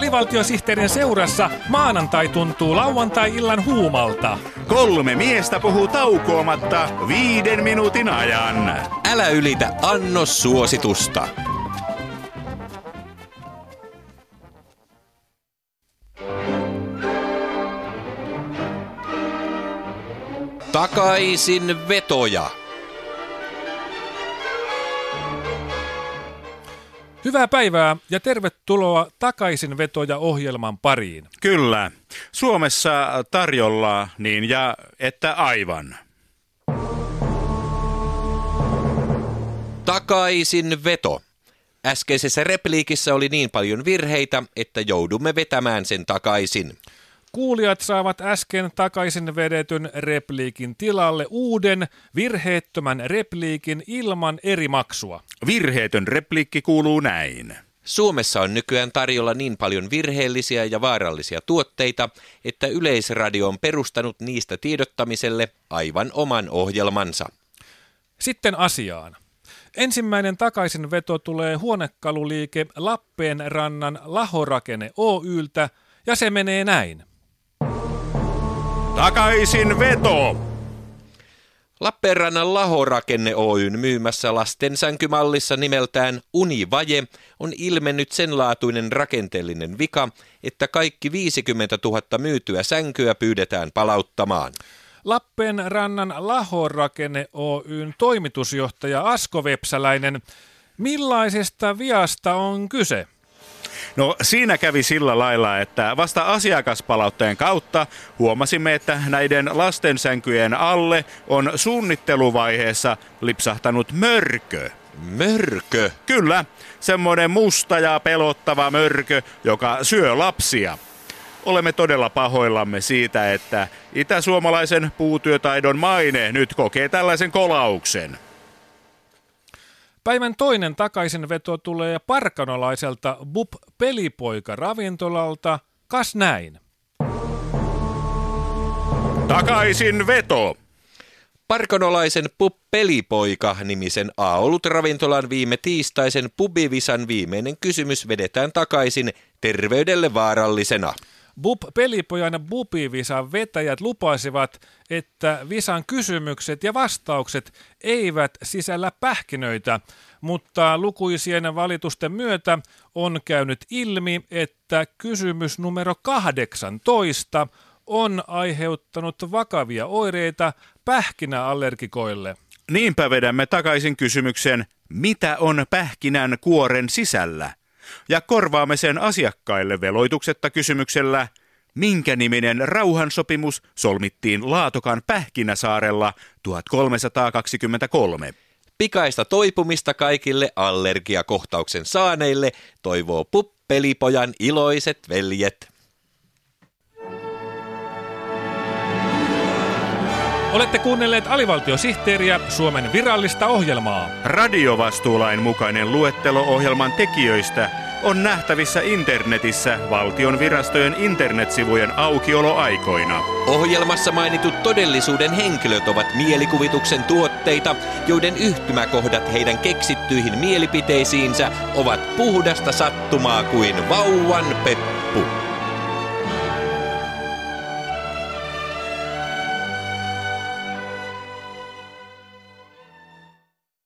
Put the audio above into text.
Alivaltiosihteerin seurassa maanantai tuntuu lauantai-illan huumalta. Kolme miestä puhuu taukoamatta viiden minuutin ajan. Älä ylitä annos suositusta. Takaisin vetoja. Hyvää päivää ja tervetuloa takaisin vetoja ohjelman pariin. Kyllä. Suomessa tarjolla niin ja että aivan. Takaisin veto. Äskeisessä repliikissä oli niin paljon virheitä, että joudumme vetämään sen takaisin. Kuulijat saavat äsken takaisin vedetyn repliikin tilalle uuden virheettömän repliikin ilman eri maksua. Virheetön repliikki kuuluu näin. Suomessa on nykyään tarjolla niin paljon virheellisiä ja vaarallisia tuotteita, että Yleisradio on perustanut niistä tiedottamiselle aivan oman ohjelmansa. Sitten asiaan. Ensimmäinen takaisinveto tulee huonekaluliike Lappeenrannan Lahorakenne Oyltä ja se menee näin. Takaisin veto! Lappeenrannan Lahorakenne Oyn myymässä lastensänkymallissa nimeltään Univaje on ilmennyt sen laatuinen rakenteellinen vika, että kaikki 50 000 myytyä sänkyä pyydetään palauttamaan. Lappeenrannan Lahorakenne Oyn toimitusjohtaja Asko Vepsäläinen, millaisesta viasta on kyse? No siinä kävi sillä lailla, että vasta asiakaspalautteen kautta huomasimme, että näiden lastensänkyjen alle on suunnitteluvaiheessa lipsahtanut mörkö. Mörkö? Kyllä, semmoinen musta ja pelottava mörkö, joka syö lapsia. Olemme todella pahoillamme siitä, että itäsuomalaisen puutyötaidon maine nyt kokee tällaisen kolauksen. Päivän toinen takaisinveto tulee parkanolaiselta Bub Pelipoika ravintolalta. Kas näin. Takaisin veto! Parkanolaisen Pub Pelipoika nimisen A-olut ravintolan viime tiistaisen pubivisan viimeinen kysymys vedetään takaisin terveydelle vaarallisena. Bub Pelipojan Bubi-visan vetäjät lupasivat, että visan kysymykset ja vastaukset eivät sisällä pähkinöitä, mutta lukuisien valitusten myötä on käynyt ilmi, että kysymys numero 18 on aiheuttanut vakavia oireita pähkinäallergikoille. Niinpä vedämme takaisin kysymyksen, mitä on pähkinän kuoren sisällä? Ja korvaamme sen asiakkaille veloituksetta kysymyksellä, minkä niminen rauhansopimus solmittiin Laatokan Pähkinäsaarella 1323. Pikaista toipumista kaikille allergiakohtauksen saaneille toivoo puppelipojan iloiset veljet. Olette kuunnelleet alivaltiosihteeriä Suomen virallista ohjelmaa. Radiovastuulain mukainen luettelo ohjelman tekijöistä on nähtävissä internetissä valtion virastojen internetsivujen aukioloaikoina. Ohjelmassa mainitut todellisuuden henkilöt ovat mielikuvituksen tuotteita, joiden yhtymäkohdat heidän keksittyihin mielipiteisiinsä ovat puhdasta sattumaa kuin vauvan peppu.